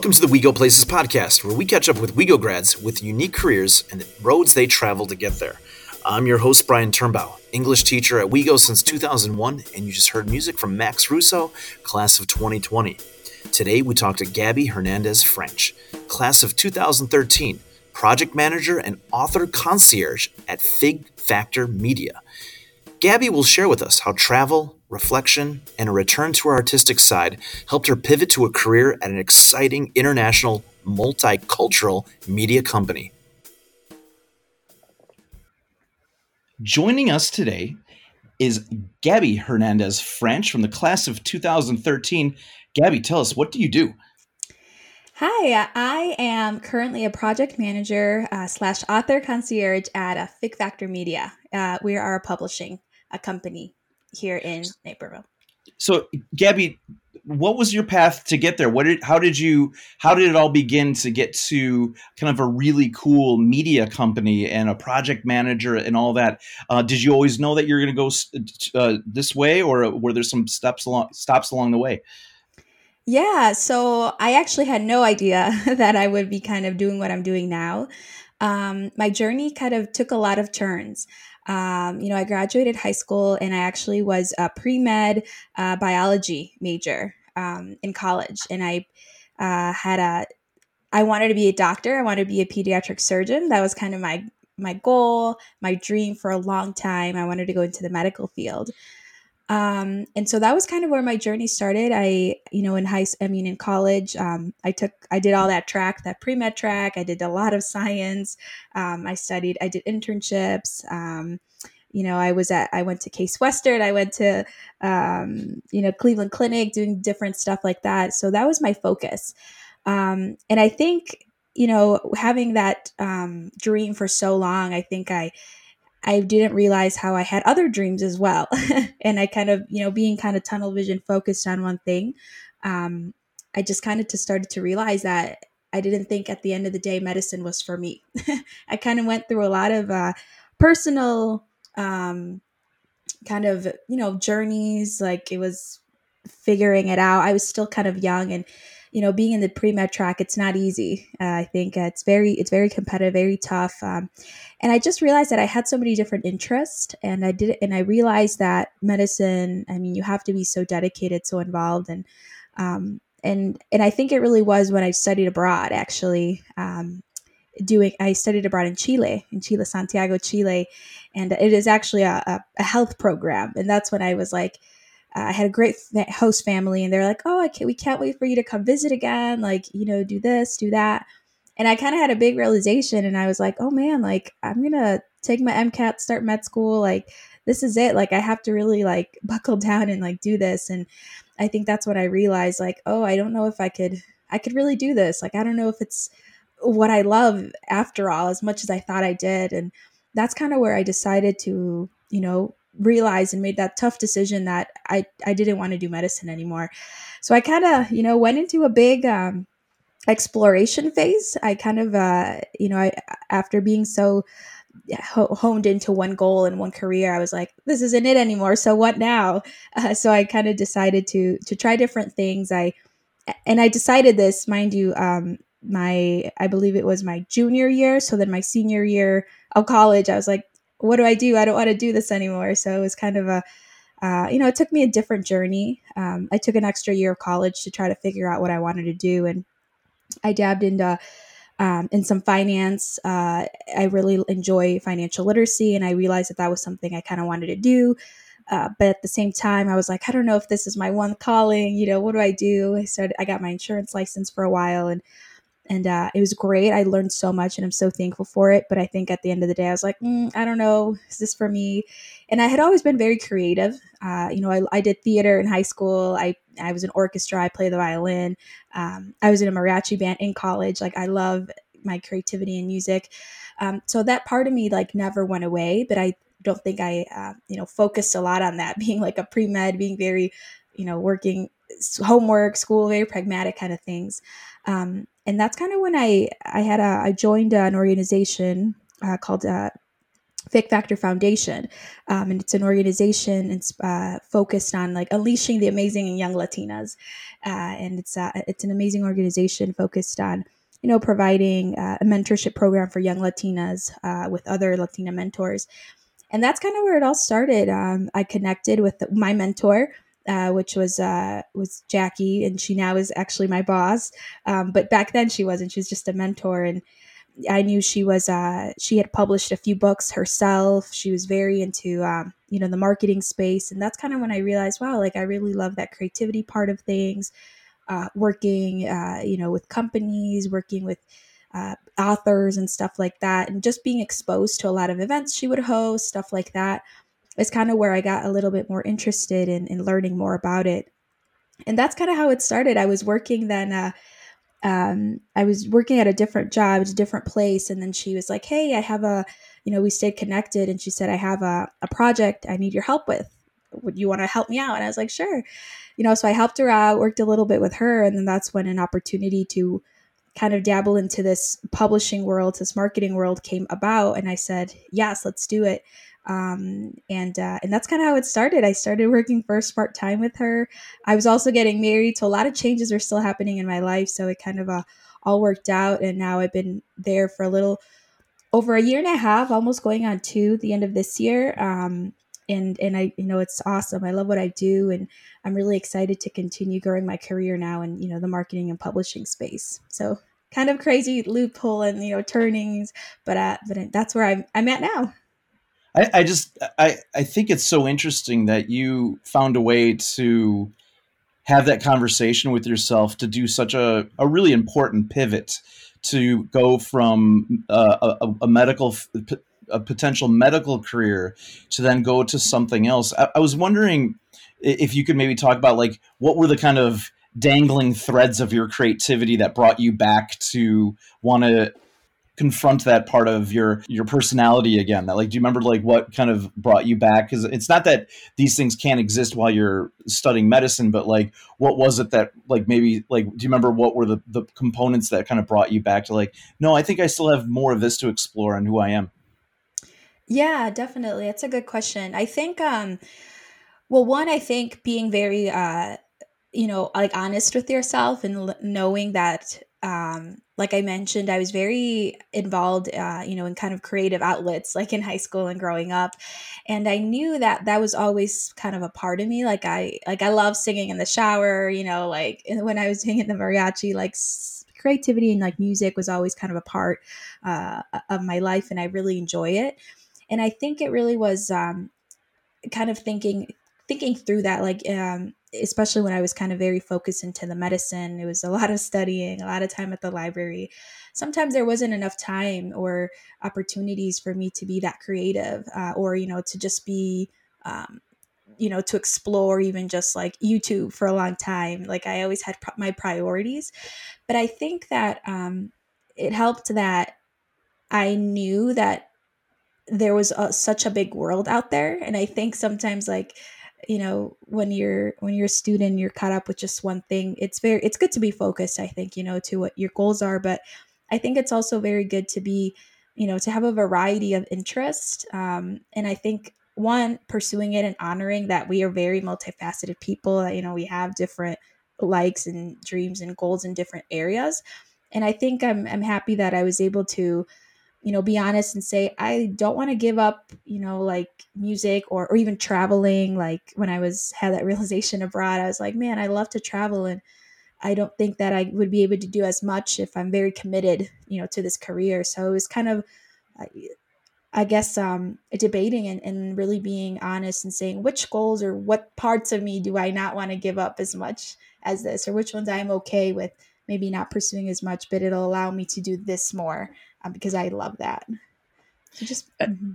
Welcome to the We Go Places podcast, where we catch up with WeGo grads with unique careers and the roads they travel to get there. I'm your host, Brian Turnbow, English teacher at WeGo since 2001, and you just heard music from Max Russo, class of 2020. Today, we talk to Gabby Hernandez French, class of 2013, project manager and author concierge at Fig Factor Media. Gabby will share with us how travel, reflection, and a return to her artistic side helped her pivot to a career at an exciting international multicultural media company. Joining us today is Gabby Hernandez French from the class of 2013. Gabby, tell us, what do you do? Hi, I am currently a project manager uh, slash author concierge at a Fig Factor Media. Uh, we are a publishing a company here in Naperville. So, Gabby, what was your path to get there? What did how did you how did it all begin to get to kind of a really cool media company and a project manager and all that? Uh, did you always know that you're going to go uh, this way, or were there some steps along stops along the way? Yeah, so I actually had no idea that I would be kind of doing what I'm doing now. Um, my journey kind of took a lot of turns. Um, you know, I graduated high school and I actually was a pre med uh, biology major um, in college. And I uh, had a, I wanted to be a doctor. I wanted to be a pediatric surgeon. That was kind of my my goal, my dream for a long time. I wanted to go into the medical field. Um, and so that was kind of where my journey started. I, you know, in high, I mean, in college, um, I took, I did all that track, that pre med track. I did a lot of science. Um, I studied, I did internships. Um, you know, I was at, I went to Case Western. I went to, um, you know, Cleveland Clinic, doing different stuff like that. So that was my focus. Um, and I think, you know, having that dream for so long, I think I I didn't realize how I had other dreams as well. and I kind of, you know, being kind of tunnel vision focused on one thing, um, I just kind of just started to realize that I didn't think at the end of the day medicine was for me. I kind of went through a lot of uh, personal um, kind of, you know, journeys. Like it was figuring it out. I was still kind of young and you know, being in the pre med track, it's not easy. Uh, I think uh, it's very, it's very competitive, very tough. Um, and I just realized that I had so many different interests, and I did, and I realized that medicine. I mean, you have to be so dedicated, so involved, and um, and and I think it really was when I studied abroad. Actually, um, doing, I studied abroad in Chile, in Chile, Santiago, Chile, and it is actually a, a, health program, and that's when I was like Uh, I had a great host family, and they're like, "Oh, I can't, we can't wait for you to come visit again. Like, you know, do this, do that." And I kind of had a big realization, and I was like, "Oh man, like I'm gonna take my MCAT, start med school. Like, this is it. Like, I have to really like buckle down and like do this." And I think that's when I realized. Like, oh, I don't know if I could, I could really do this. Like, I don't know if it's what I love after all, as much as I thought I did. And that's kind of where I decided to, you know, realized and made that tough decision that I, I didn't want to do medicine anymore. So I kind of, you know, went into a big um, exploration phase. I kind of, uh, you know, I, after being so honed into one goal and one career, I was like, this isn't it anymore. So what now? Uh, so I kind of decided to to try different things. I and I decided this, mind you, um, my I believe it was my junior year. So then my senior year of college, I was like, what do I do? I don't want to do this anymore. So it was kind of a, uh, you know, it took me a different journey. Um, I took an extra year of college to try to figure out what I wanted to do, and I dabbed into um, in some finance. Uh, I really enjoy financial literacy, and I realized that that was something I kind of wanted to do. Uh, but at the same time, I was like, I don't know if this is my one calling. You know, what do I do? I started. I got my insurance license for a while, and and uh, it was great. I learned so much, and I'm so thankful for it. But I think at the end of the day, I was like, mm, I don't know, is this for me? And I had always been very creative. Uh, you know, I, I, did theater in high school. I I was in orchestra. I played the violin. Um, I was in a mariachi band in college. Like I love my creativity and music. Um, so that part of me like never went away. But I don't think I uh, you know focused a lot on that. Being like a pre med, being very you know working homework, school, very pragmatic kind of things. Um, and that's kind of when I I had a I joined an organization uh, called uh, Factor Foundation, um, and it's an organization it's uh, focused on like unleashing the amazing young Latinas, uh, and it's uh, it's an amazing organization focused on you know providing uh, a mentorship program for young Latinas with other Latina mentors, and that's kind of where it all started. Um, I connected with my mentor. Uh, which was uh, was Jackie, and she now is actually my boss. Um, but back then she wasn't; she was just a mentor, and I knew she was uh, she had published a few books herself. She was very into um, you know the marketing space, and that's kind of when I realized, wow, like I really love that creativity part of things. Uh, working, uh, you know, with companies, working with uh, authors and stuff like that, and just being exposed to a lot of events she would host, stuff like that, is kind of where I got a little bit more interested in, in learning more about it. And that's kind of how it started. I was working then uh, um, I was working at a different job, a different place, and then she was like, "Hey, I have a, you know, we stayed connected," and she said, "I have a, a project I need your help with. Would you want to help me out?" And I was like, "Sure," you know. So I helped her out, worked a little bit with her, and then that's when an opportunity to kind of dabble into this publishing world, this marketing world came about, and I said, "Yes, let's do it." Um, and uh, and that's kind of how it started. I started working first part time with her. I was also getting married, so a lot of changes were still happening in my life. So it kind of uh, all worked out, and now I've been there for a little over a year and a half, almost going on two the end of this year. Um, and and I you know it's awesome. I love what I do, and I'm really excited to continue growing my career now in you know the marketing and publishing space. So kind of crazy loophole and you know turnings, but uh, but that's where I'm I'm at now. I, I just I, I think it's so interesting that you found a way to have that conversation with yourself to do such a, a really important pivot to go from uh, a, a, medical a potential medical career to then go to something else. I, I was wondering if you could maybe talk about like what were the kind of dangling threads of your creativity that brought you back to want to confront that part of your your personality again that like do you remember like what kind of brought you back? Because it's not that these things can't exist while you're studying medicine but like what was it that like maybe like do you remember what were the the components that kind of brought you back to like no i think i still have more of this to explore and who i am? Yeah definitely. That's a good question. I think um well one i think being very uh you know like honest with yourself and knowing that um, like I mentioned, I was very involved, uh, you know, in kind of creative outlets, like in high school and growing up, and I knew that that was always kind of a part of me. Like I, like I love singing in the shower, you know, like when I was singing the mariachi, like creativity and like music was always kind of a part uh, of my life, and I really enjoy it. And I think it really was um, kind of thinking thinking through that, like um, especially when I was kind of very focused into the medicine, it was a lot of studying, a lot of time at the library. Sometimes there wasn't enough time or opportunities for me to be that creative uh, or, you know, to just be, um, you know, to explore even just like YouTube for a long time. Like I always had my priorities. But I think that um, it helped that I knew that there was a, such a big world out there. And I think sometimes like, you know when you're when you're a student you're caught up with just one thing it's very it's good to be focused i think you know to what your goals are but i think it's also very good to be you know to have a variety of interest um, and i think one pursuing it and honoring that we are very multifaceted people that you know we have different likes and dreams and goals in different areas and i think i'm, I'm happy that i was able to you know be honest and say i don't want to give up you know like music or, or even traveling like when i was had that realization abroad i was like man i love to travel and i don't think that i would be able to do as much if i'm very committed you know to this career so it was kind of i guess um debating and, and really being honest and saying which goals or what parts of me do i not want to give up as much as this? Or which ones i'm okay with maybe not pursuing as much but it'll allow me to do this more because I love that. So just. Uh, mm-hmm.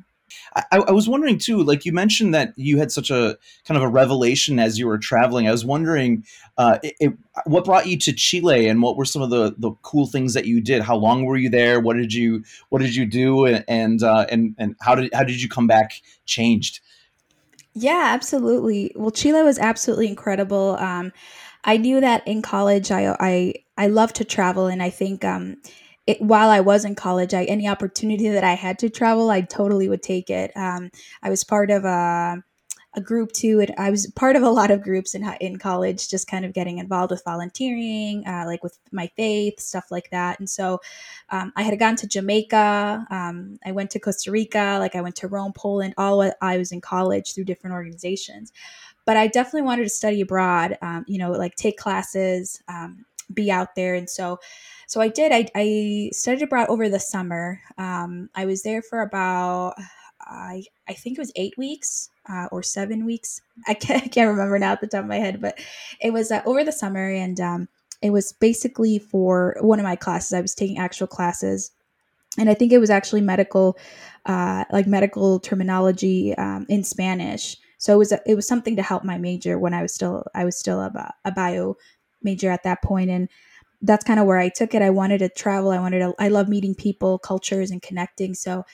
I, I, was wondering too, like you mentioned that you had such a kind of a revelation as you were traveling. I was wondering, uh, it, it, what brought you to Chile, and what were some of the, the cool things that you did? How long were you there? What did you What did you do? And and uh, and, and how did how did you come back changed? Yeah, absolutely. Well, Chile was absolutely incredible. Um, I knew that in college, I I I love to travel, and I think um, it, while I was in college, I, any opportunity that I had to travel, I totally would take it. Um, I was part of a, a group too. And I was part of a lot of groups in in college, just kind of getting involved with volunteering, uh, like with my faith, stuff like that. And so, um, I had gone to Jamaica. Um, I went to Costa Rica. Like I went to Rome, Poland. All while I was in college through different organizations. But I definitely wanted to study abroad. Um, you know, like take classes, um, be out there, and so so I did. I, I studied abroad over the summer. Um, I was there for about, I, I think it was eight weeks uh, or seven weeks. I can't, I can't remember now at the top of my head, but it was uh, over the summer. And um, it was basically for one of my classes. I was taking actual classes. And I think it was actually medical, uh, like medical terminology um, in Spanish. So it was a, it was something to help my major when I was still I was still a, a bio major at that point, and that's kind of where I took it. I wanted to travel. I wanted to, I love meeting people, cultures, and connecting. So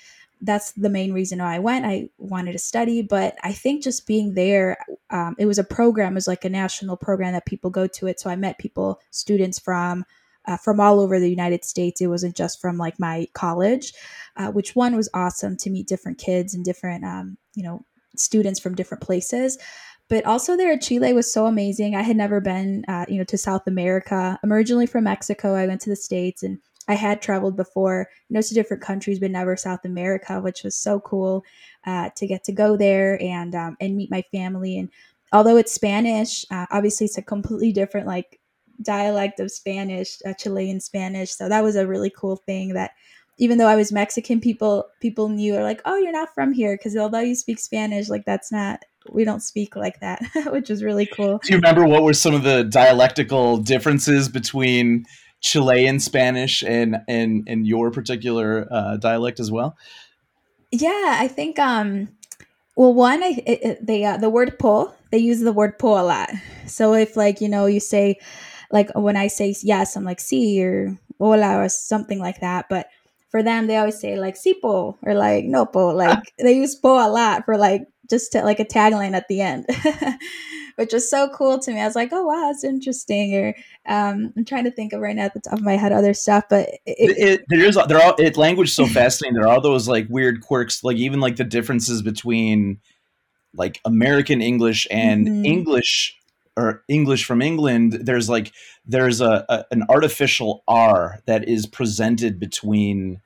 that's the main reason why I went. I wanted to study, but I think just being there, um, it was a program, it was like a national program that people go to it. So I met people, students from, uh, from all over the United States. It wasn't just from like my college, uh, which one was awesome to meet different kids and different, um, you know, students from different places but also there chile was so amazing. I had never been uh, you know to south america. I'm originally from mexico i went to the states and i had traveled before you know to different countries but never south america which was so cool uh, to get to go there and um, and meet my family. And although it's spanish uh, obviously it's a completely different like dialect of spanish uh, chilean spanish. So that was a really cool thing that even though I was Mexican, people people knew are like, oh, you're not from here because although you speak Spanish, like that's not we don't speak like that, which is really cool. Do you remember what were some of the dialectical differences between Chilean Spanish and and and your particular uh, dialect as well? Yeah, I think um well one I it, it, they uh, the word po they use the word po a lot. So if like you know you say like when I say yes, I'm like si or hola or something like that, but for them they always say like sipo or like no po like they use po a lot for like just to, like a tagline at the end, which was so cool to me. I was like, oh wow, that's interesting. Or um, I'm trying to think of right now at the top of my head other stuff, but it, it, there is there are it language so fascinating. There are all those like weird quirks, like even like the differences between like American English and mm-hmm. English or English from England, there's like there's a, a, an artificial R that is presented between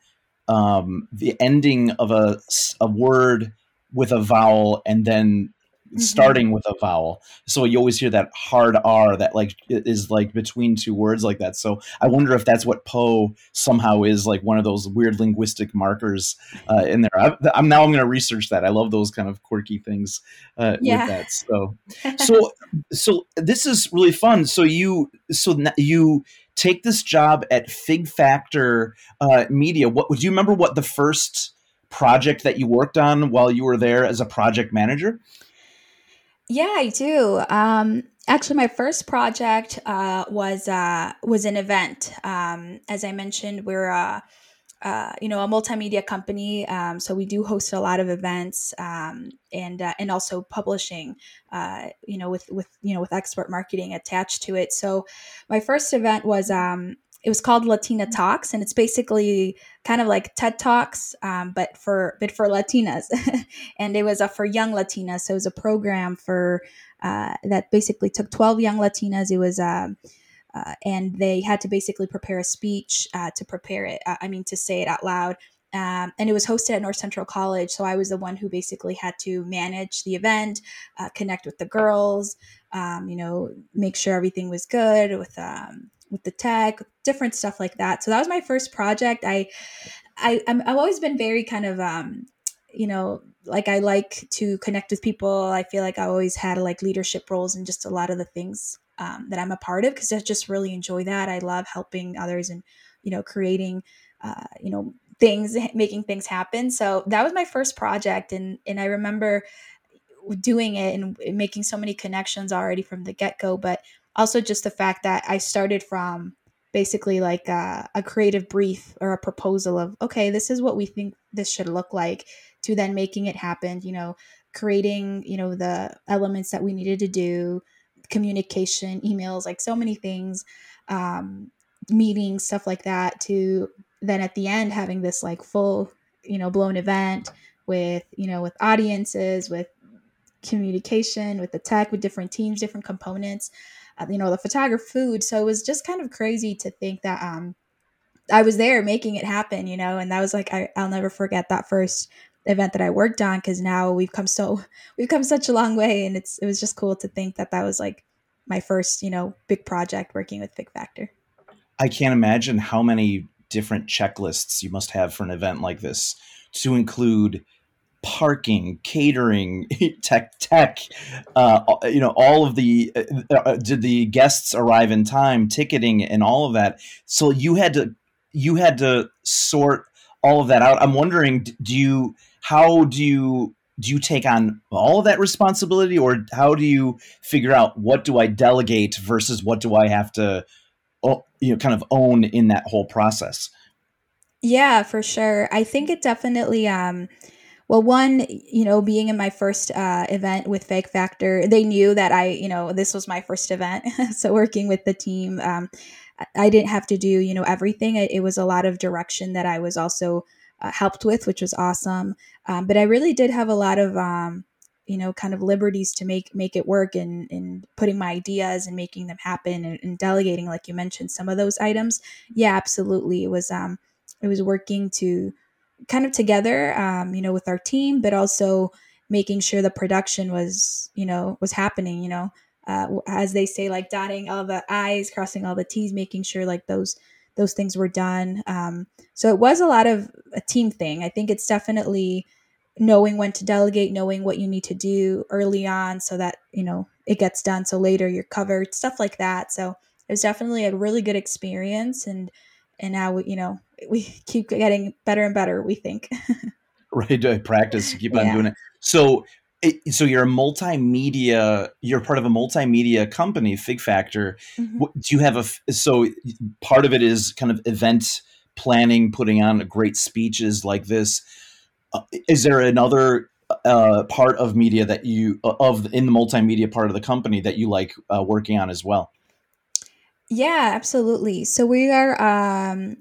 um, the ending of a a word with a vowel and then mm-hmm. starting with a vowel. So you always hear that hard R that like is like between two words like that. So I wonder if that's what po somehow is like one of those weird linguistic markers uh, in there. I, am now I'm going to research that. I love those kind of quirky things uh, yeah. with that. So so so this is really fun. So you so you take this job at Fig Factor uh, Media. What do you remember? What the first project that you worked on while you were there as a project manager? Yeah, I do. Um, actually, my first project uh, was uh, was an event. Um, as I mentioned, we're uh, uh, you know a multimedia company, um, so we do host a lot of events um, and uh, and also publishing. Uh, you know, with with you know with expert marketing attached to it. So, my first event was um, it was called Latina Talks, and it's basically kind of like TED Talks, um, but for but for Latinas, and it was uh, for young Latinas. So it was a program for uh, that basically took twelve young Latinas. It was. Um, uh, and they had to basically prepare a speech uh, to prepare it. Uh, I mean, to say it out loud. Um, and it was hosted at North Central College. So I was the one who basically had to manage the event, uh, connect with the girls, um, you know, make sure everything was good with um, with the tech, different stuff like that. So that was my first project. I, I, i have always been very kind of, um, you know, like I like to connect with people. I feel like I always had like leadership roles and just a lot of the things um, that I'm a part of because I just really enjoy that. I love helping others and, you know, creating, uh, you know, things, making things happen. So that was my first project, and and I remember doing it and making so many connections already from the get go. But also just the fact that I started from basically like a, a, creative brief or a proposal of okay this is what we think this should look like to then making it happen you know creating you know the elements that we needed to do communication emails like so many things um, meetings stuff like that to then at the end having this like full you know blown event with you know with audiences with communication with the tech with different teams different components you know the photographer food. So it was just kind of crazy to think that um i was there making it happen you know and that was like I, i'll never forget that first event that i worked on because now we've come so we've come such a long way and it's it was just cool to think that that was like my first you know big project working with fig factor. I can't imagine how many different checklists you must have for an event like this to include parking, catering, tech, tech, uh, you know, all of the, uh, uh, did the guests arrive in time, ticketing and all of that. So you had to, you had to sort all of that out. I'm wondering, do you, how do you, do you take on all of that responsibility or how do you figure out what do I delegate versus what do I have to, you know, kind of own in that whole process? Yeah, for sure. I think it definitely, um, well, one, you know, being in my first uh, event with Fig Factor, they knew that I, you know, this was my first event. so working with the team, um, I didn't have to do, you know, everything. It, it was a lot of direction that I was also uh, helped with, which was awesome. Um, but I really did have a lot of, um, you know, kind of liberties to make make it work and and putting my ideas and making them happen and, and delegating, like you mentioned, some of those items. Yeah, absolutely. It was um, it was working to kind of together, um, you know, with our team, but also making sure the production was, you know, was happening, you know, uh, as they say, like dotting all the I's, crossing all the T's, making sure like those those things were done. Um, so it was a lot of a team thing. I think it's definitely knowing when to delegate, knowing what you need to do early on, so that you know it gets done. So later you're covered, stuff like that. So it was definitely a really good experience, and and now you know we keep getting better and better. We think. right, to practice, keep on yeah. doing it. So, so you're a multimedia. You're part of a multimedia company, Fig Factor. Mm-hmm. Do you have a? So part of it is kind of event planning, putting on great speeches like this. Uh, is there another uh, part of media that you of in the multimedia part of the company that you like uh, working on as well? Yeah, absolutely. So we are um,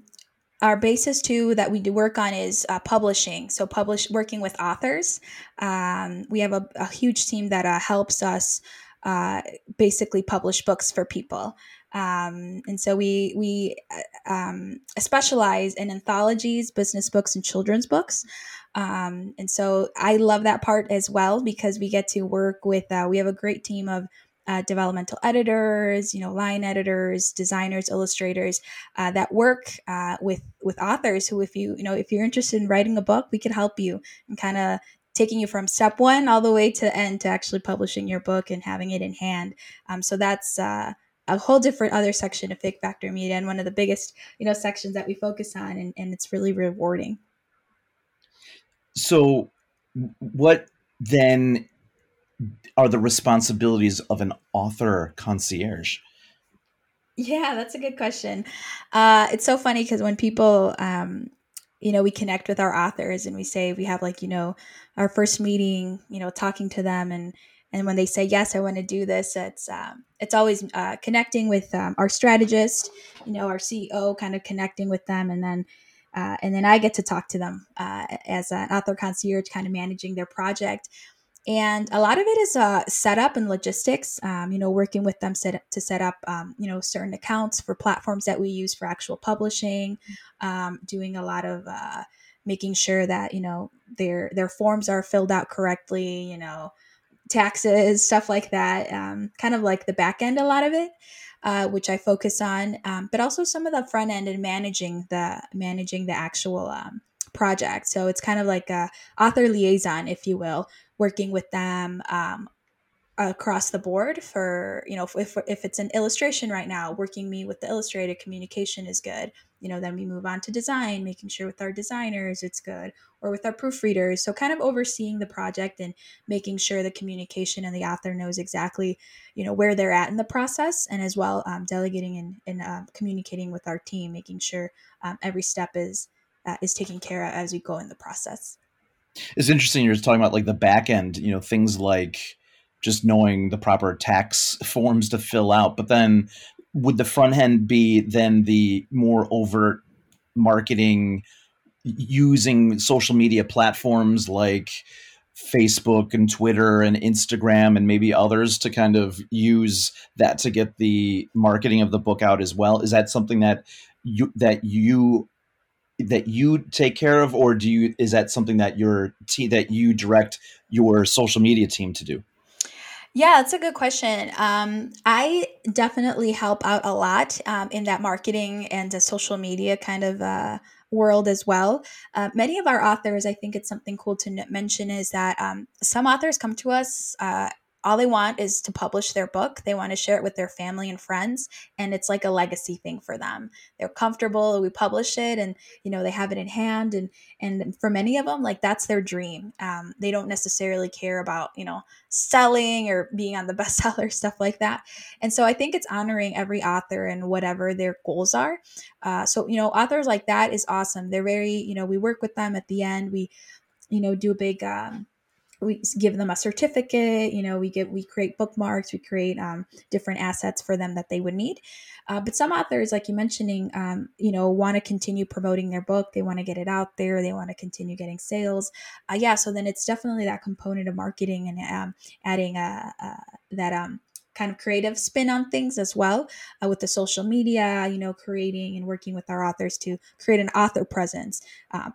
our basis too that we do work on is uh, publishing. So publish working with authors. Um, we have a, a, huge team that uh, helps us uh, basically publish books for people. Um, and so we we uh, um, specialize in anthologies business books and children's books. Um, and so i love that part as well because we get to work with uh, we have a great team of uh, developmental editors, you know, line editors, designers, illustrators uh, that work uh, with with authors. Who, if you you know, if you're interested in writing a book, we could help you and kind of taking you from step one all the way to end to actually publishing your book and having it in hand. Um, so that's uh, a whole different other section of Fig Factor Media and one of the biggest you know sections that we focus on, and, and it's really rewarding. So, what then are the responsibilities of an author concierge? Yeah, that's a good question. Uh, it's so funny because when people, um, you know, we connect with our authors and we say we have like, you know, our first meeting, you know, talking to them and and when they say yes, I want to do this, it's um, it's always uh, connecting with um, our strategist, you know, our CEO, kind of connecting with them, and then uh, and then I get to talk to them uh, as an author concierge, kind of managing their project and a lot of it is uh, setup and logistics um, you know working with them set, to set up um, you know certain accounts for platforms that we use for actual publishing um, doing a lot of uh, making sure that you know their their forms are filled out correctly you know taxes stuff like that um, kind of like the back end a lot of it uh, which I focus on, um, but also some of the front end and managing the managing the actual um, project. So it's kind of like a author liaison, if you will, working with them um, across the board for you know if, if it's an illustration right now working me with the illustrator communication is good. You know then we move on to design making sure with our designers it's good or with our proofreaders. So kind of overseeing the project and making sure the communication and the author knows exactly you know where they're at in the process and as well um, delegating and, and uh, communicating with our team making sure um, every step is uh, is taken care of as we go in the process it's interesting. You're talking about like the back end, you know, things like just knowing the proper tax forms to fill out. But then would the front end be then the more overt marketing using social media platforms like Facebook and Twitter and Instagram and maybe others to kind of use that to get the marketing of the book out as well? Is that something that you that you that you take care of, or do you is that something that your team that you direct your social media team to do? Yeah, that's a good question. Um, I definitely help out a lot um, in that marketing and the social media kind of uh, world as well. Uh, many of our authors, I think it's something cool to mention, is that um, some authors come to us uh, all they want is to publish their book. They want to share it with their family and friends, and it's like a legacy thing for them. They're comfortable. We publish it, and you know they have it in hand, and and for many of them, like that's their dream. Um, they don't necessarily care about you know selling or being on the bestseller stuff like that. And so I think it's honoring every author and whatever their goals are. Uh, so you know, authors like that is awesome. They're very you know we work with them at the end. We you know do a big um, we give them a certificate you know we get we create bookmarks we create um, different assets for them that they would need. Uh, but some authors like you mentioning um, you know want to continue promoting their book they want to get it out there they want to continue getting sales. Uh, yeah so then it's definitely that component of marketing and um, adding a, a, that um, kind of creative spin on things as well uh, with the social media you know creating and working with our authors to create an author presence. Uh,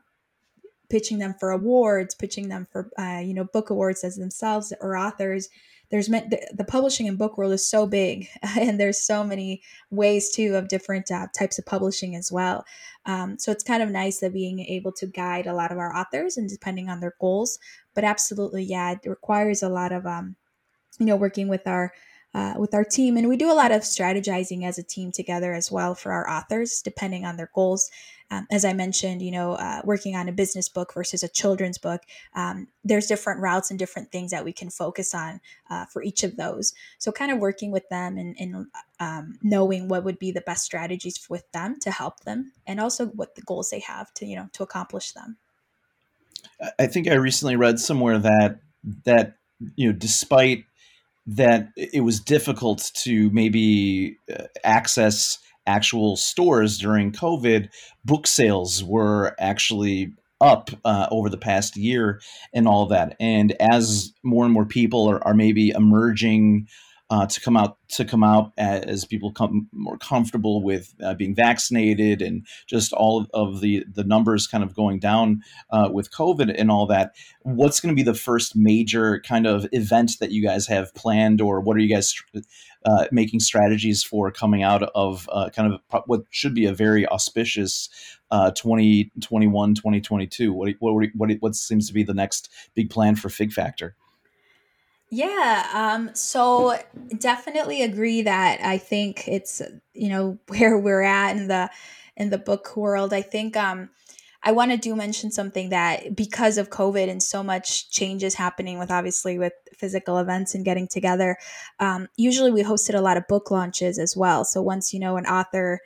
pitching them for awards, pitching them for uh, you know book awards as themselves or authors. There's meant the, publishing and book world is so big, and there's so many ways too of different uh, types of publishing as well. Um, so it's kind of nice that being able to guide a lot of our authors and depending on their goals. But absolutely, yeah, it requires a lot of um, you know working with our uh, with our team. And we do a lot of strategizing as a team together as well for our authors, depending on their goals. Um, as I mentioned, you know, uh, working on a business book versus a children's book, um, there's different routes and different things that we can focus on uh, for each of those. So, kind of working with them and, and um, knowing what would be the best strategies with them to help them, and also what the goals they have to, you know, to accomplish them. I think I recently read somewhere that that you know, despite that it was difficult to maybe uh, access actual stores during COVID, book sales were actually up uh, over the past year and all that. And as more and more people are, are maybe emerging uh, to come out to come out as people come more comfortable with uh, being vaccinated and just all of the the numbers kind of going down uh, with COVID and all that. What's going to be the first major kind of event that you guys have planned, or what are you guys uh, making strategies for coming out of uh, kind of what should be a very auspicious uh, 2021 2022 what, what, what, what seems to be the next big plan for fig factor yeah, um, so definitely agree that I think it's you know where we're at in the in the book world. I think um, I want to do mention something that because of COVID and so much changes happening with obviously with physical events and getting together, um, usually we hosted a lot of book launches as well. So once you know an author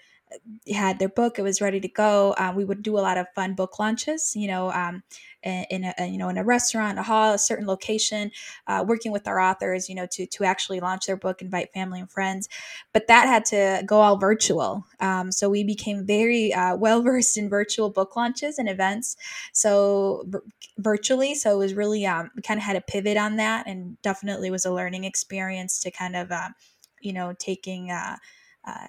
had their book, it was ready to go. Uh, we would do a lot of fun book launches, you know, um, in a, you know in a restaurant, a hall, a certain location, uh, working with our authors, you know, to to actually launch their book, invite family and friends. But that had to go all virtual. Um, so we became very uh, well versed in virtual book launches and events. So v- virtually, so it was really um, kind of had a pivot on that, and definitely was a learning experience to kind of uh, you know taking uh,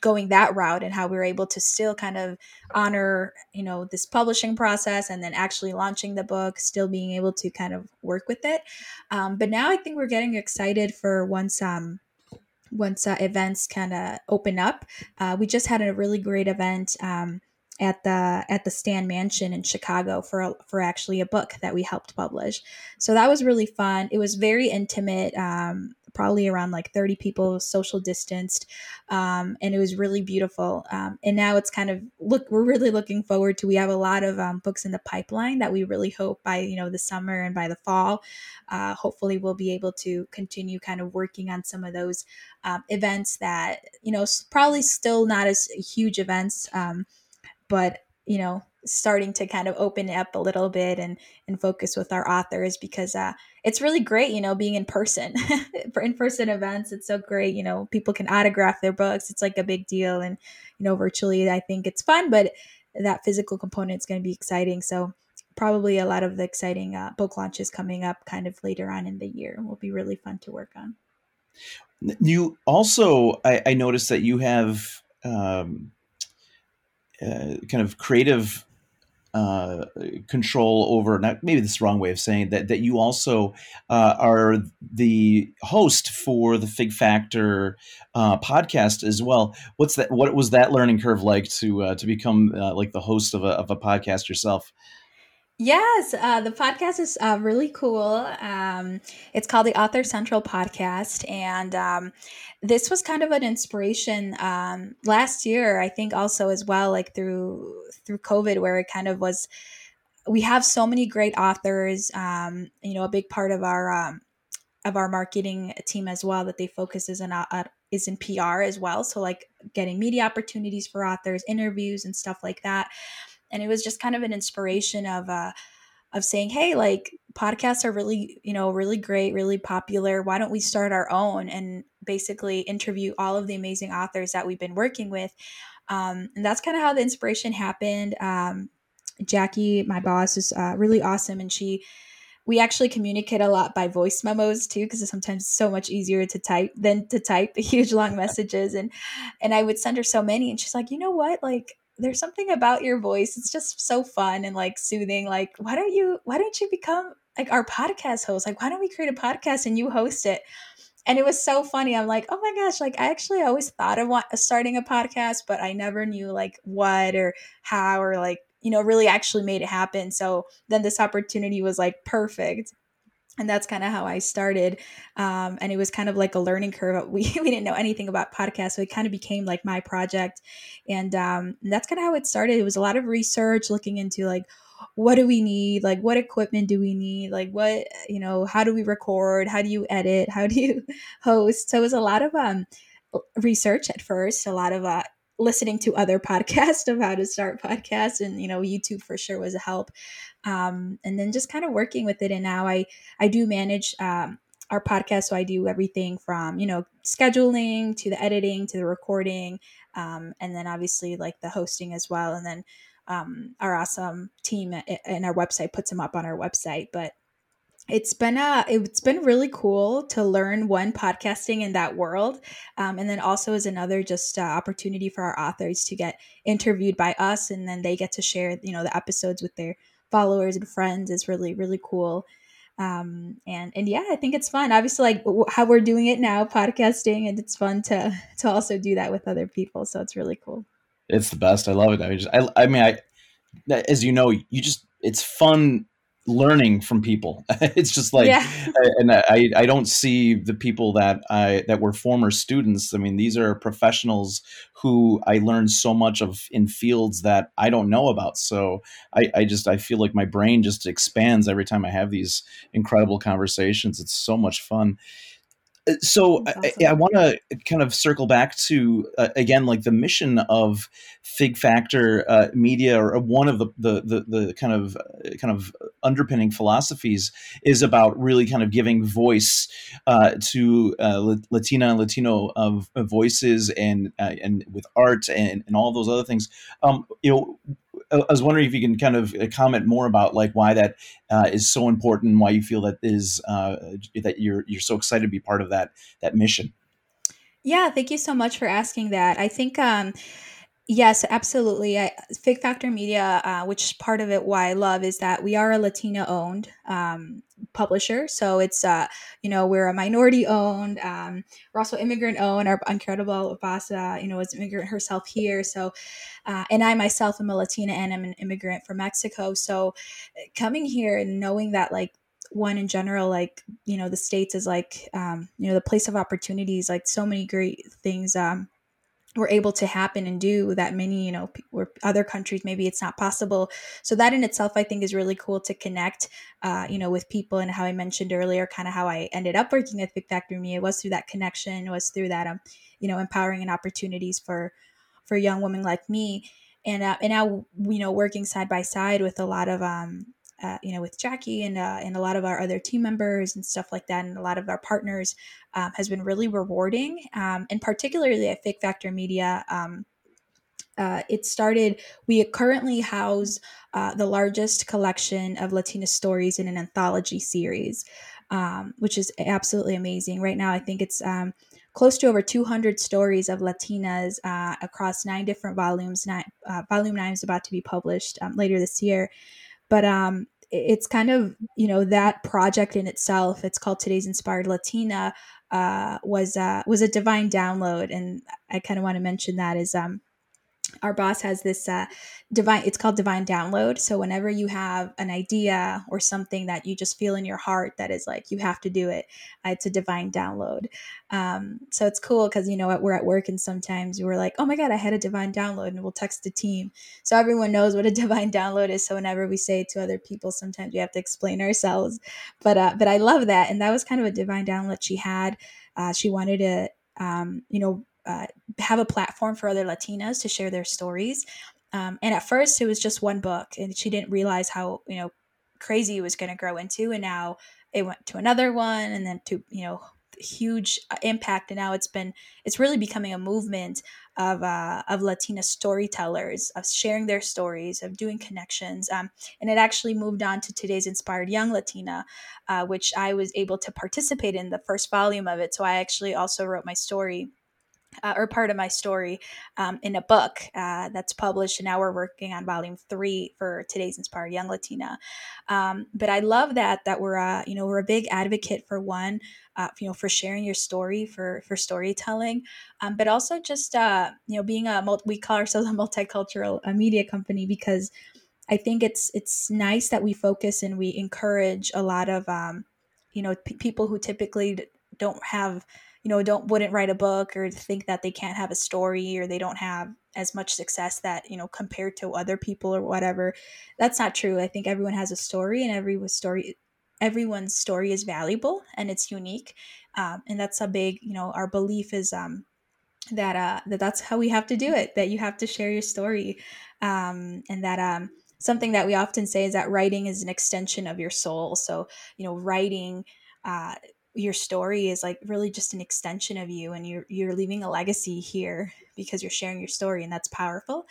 going that route and how we were able to still kind of honor you know this publishing process and then actually launching the book still being able to kind of work with it um, but now i think we're getting excited for once um once uh, events kind of open up uh, we just had a really great event um, at the at the Stan Mansion in Chicago for for actually a book that we helped publish. So that was really fun. It was very intimate. Um, probably around like 30 people social distanced um, and it was really beautiful um, and now it's kind of look we're really looking forward to we have a lot of um, books in the pipeline that we really hope by you know the summer and by the fall uh, hopefully we'll be able to continue kind of working on some of those um, events that you know probably still not as huge events um, but you know starting to kind of open up a little bit and and focus with our authors because uh, it's really great you know being in person for in-person events it's so great you know people can autograph their books it's like a big deal and you know virtually i think it's fun but that physical component is going to be exciting. So probably a lot of the exciting uh, book launches coming up kind of later on in the year will be really fun to work on. You also, I, I noticed that you have um, uh, kind of creative uh, control over not maybe this is wrong way of saying that that you also uh, are the host for the Fig Factor uh, podcast as well. What's that? What was that learning curve like to uh, to become uh, like the host of a of a podcast yourself? Yes, uh, the podcast is uh, really cool. Um, it's called the Author Central Podcast, and um, this was kind of an inspiration um, last year. I think also as well, like through through COVID, where it kind of was. We have so many great authors. Um, you know, a big part of our um, of our marketing team as well that they focus is in uh, is in PR as well. So like getting media opportunities for authors, interviews, and stuff like that and it was just kind of an inspiration of uh of saying hey like podcasts are really you know really great really popular. Why don't we start our own and basically interview all of the amazing authors that we've been working with? Um, and that's kind of how the inspiration happened. Um, jackie my boss is uh, really awesome and she we actually communicate a lot by voice memos too because it's sometimes so much easier to type than to type the huge long messages and and i would send her so many and she's like you know what? Like there's something about your voice. It's just so fun and like soothing. Like, why don't you why don't you become like our podcast host? Like, why don't we create a podcast and you host it? And it was so funny. I'm like, oh my gosh, like I actually always thought of starting a podcast, but I never knew like what or how or like, you know, really actually made it happen. So then this opportunity was like perfect and that's kind of how I started. Um, and it was kind of like a learning curve. We, we didn't know anything about podcasts, so it kind of became like my project. And, um, and that's kind of how it started. It was a lot of research, looking into like what do we need, like what equipment do we need, like what you know, how do we record, how do you edit, how do you host. So it was a lot of um, research at first, a lot of uh, listening to other podcasts of how to start podcasts and you know youtube for sure was a help. Um, and then just kind of working with it and now i i do manage um, our podcast so i do everything from you know scheduling to the editing to the recording um, and then obviously like the hosting as well and then um, our awesome team and our website puts them up on our website but it's been a it's been really cool to learn one podcasting in that world um, and then also as another just uh, opportunity for our authors to get interviewed by us and then they get to share you know the episodes with their followers and friends is really really cool. Um, and and yeah i think it's fun. Obviously like how we're doing it now podcasting and it's fun to to also do that with other people so it's really cool. It's the best. I love it. I just i, I mean i as you know you just it's fun learning from people. it's just like, yeah. and I, I don't see the people that I that were former students. I mean, these are professionals who I learned so much of in fields that I don't know about. So I, I just I feel like my brain just expands every time I have these incredible conversations. It's so much fun so awesome. I, I want to kind of circle back to uh, again like the mission of Fig Factor uh, Media, or one of the, the the, the kind of uh, kind of underpinning philosophies is about really kind of giving voice uh, to uh, Latina and Latino of voices and uh, and with art and, and all those other things. Um, you know, I was wondering if you can kind of uh, comment more about like why that uh, is so important, and why you feel that is uh, that you're you're so excited to be part of that that mission. Yeah, thank you so much for asking that. I think um, Yes, absolutely. I, Fig Factor Media, uh, which part of it why I love is that we are a Latina owned um, publisher. So it's, uh, you know, we're a minority owned. Um, we're also immigrant owned. Our incredible boss, uh, you know, is immigrant herself here. So, uh, and I myself am a Latina and I'm an immigrant from Mexico. So coming here and knowing that, like, one in general like you know the states is like um, you know the place of opportunities like so many great things um, were able to happen and do that many you know where other countries maybe it's not possible. So that in itself i think is really cool to connect uh, you know with people and how i mentioned earlier kind of how i ended up working at Fig Factor Media. It was through that connection was through that um, you know empowering and opportunities for for young women like me. And uh, and now you know working side by side with a lot of um uh, you know, with Jackie and uh, and a lot of our other team members and stuff like that, and a lot of our partners, um, has been really rewarding. Um, and particularly at Fig Factor Media, um, uh, it started, we currently house uh, the largest collection of Latina stories in an anthology series, um, which is absolutely amazing. Right now, I think it's um, close to over 200 stories of Latinas uh, across nine different volumes. Nine, uh, volume nine is about to be published um, later this year. But um, it's kind of you know that project in itself it's called today's inspired latina uh, was uh, was a divine download. And i kind of want to mention that is um our boss has this uh, divine it's called divine download. So whenever you have an idea or something that you just feel in your heart that is like you have to do it uh, it's a divine download. Um, so it's cool because you know we're at work and sometimes we're like oh my god i had a divine download and we'll text the team. So everyone knows what a divine download is. So whenever we say it to other people sometimes we have to explain ourselves. But uh, but i love that. And that was kind of a divine download she had. Uh, she wanted to um, you know uh, have a platform for other Latinas to share their stories. Um, and at first, it was just one book, and she didn't realize how you know crazy it was going to grow into. And now it went to another one, and then to you know huge uh, impact. And now it's been it's really becoming a movement of uh, of Latina storytellers of sharing their stories, of doing connections. Um, and it actually moved on to today's Inspired Young Latina, uh, which I was able to participate in the first volume of it. So I actually also wrote my story uh, or part of my story um, in a book uh, that's published. And now we're working on volume three for today's Inspired Young Latina. Um, but I love that that we're uh, you know we're a big advocate for one. Uh, you know, for sharing your story, for for storytelling, um, but also just uh, you know being a multi- we call ourselves a multicultural uh, media company because I think it's it's nice that we focus and we encourage a lot of um, you know p- people who typically don't have you know don't wouldn't write a book or think that they can't have a story or they don't have as much success that you know compared to other people or whatever. That's not true. I think everyone has a story and every story everyone's story is valuable and it's unique. Um, and that's a big you know our belief is um, that uh, that that's how we have to do it that you have to share your story. Um, and that um, something that we often say is that writing is an extension of your soul. So you know writing uh, your story is like really just an extension of you and you're you're leaving a legacy here because you're sharing your story and that's powerful.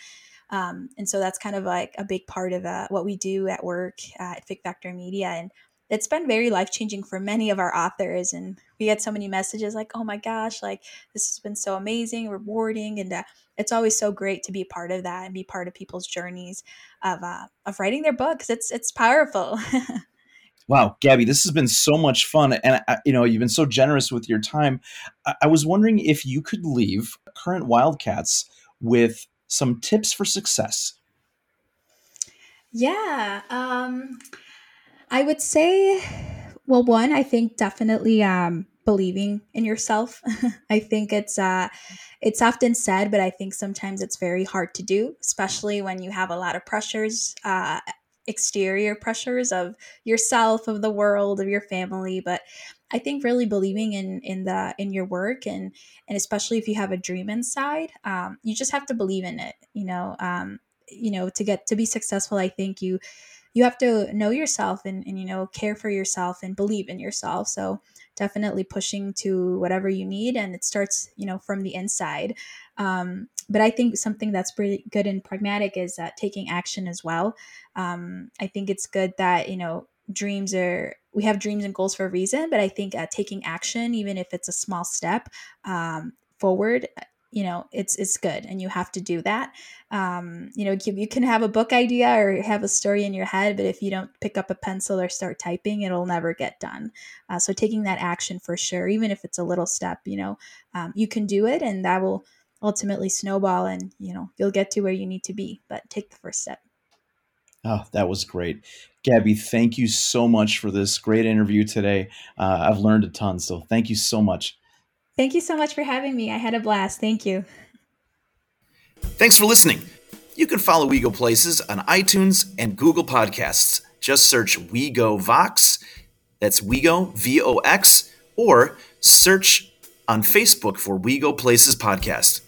Um, and so that's kind of like a big part of uh, what we do at work at Fig Factor Media and it's been very life changing for many of our authors and we get so many messages like oh my gosh like this has been so amazing rewarding and uh, it's always so great to be part of that and be part of people's journeys of uh, of writing their books. It's it's powerful Wow, Gabby, this has been so much fun, and you know you've been so generous with your time. I, was wondering if you could leave current Wildcats with some tips for success. Yeah, um, I would say, well, one, I think definitely um, believing in yourself. I think it's uh, it's often said, but I think sometimes it's very hard to do, especially when you have a lot of pressures uh, exterior pressures of yourself of the world of your family but i think really believing in in the in your work and and especially if you have a dream inside um, you just have to believe in it you know um, you know to get to be successful i think you you have to know yourself and, and you know care for yourself and believe in yourself. So definitely pushing to whatever you need and it starts you know from the inside. Um, but i think something that's pretty good and pragmatic is uh, taking action as well. Um, i think it's good that you know dreams are we have dreams and goals for a reason but i think uh, taking action even if it's a small step um, forward you know it's it's good and you have to do that um, you know you, can have a book idea or have a story in your head but if you don't pick up a pencil or start typing it'll never get done uh, so taking that action for sure even if it's a little step you know um, you can do it and that will ultimately snowball and you know you'll get to where you need to be but take the first step Oh, that was great. Gabby, thank you so much for this great interview today. Uh, I've learned a ton, so thank you so much. Thank you so much for having me. I had a blast. Thank you. Thanks for listening. You can follow We Go Places on iTunes and Google Podcasts. Just search We Go Vox. That's We Go V O X, or search on Facebook for We Go Places Podcast.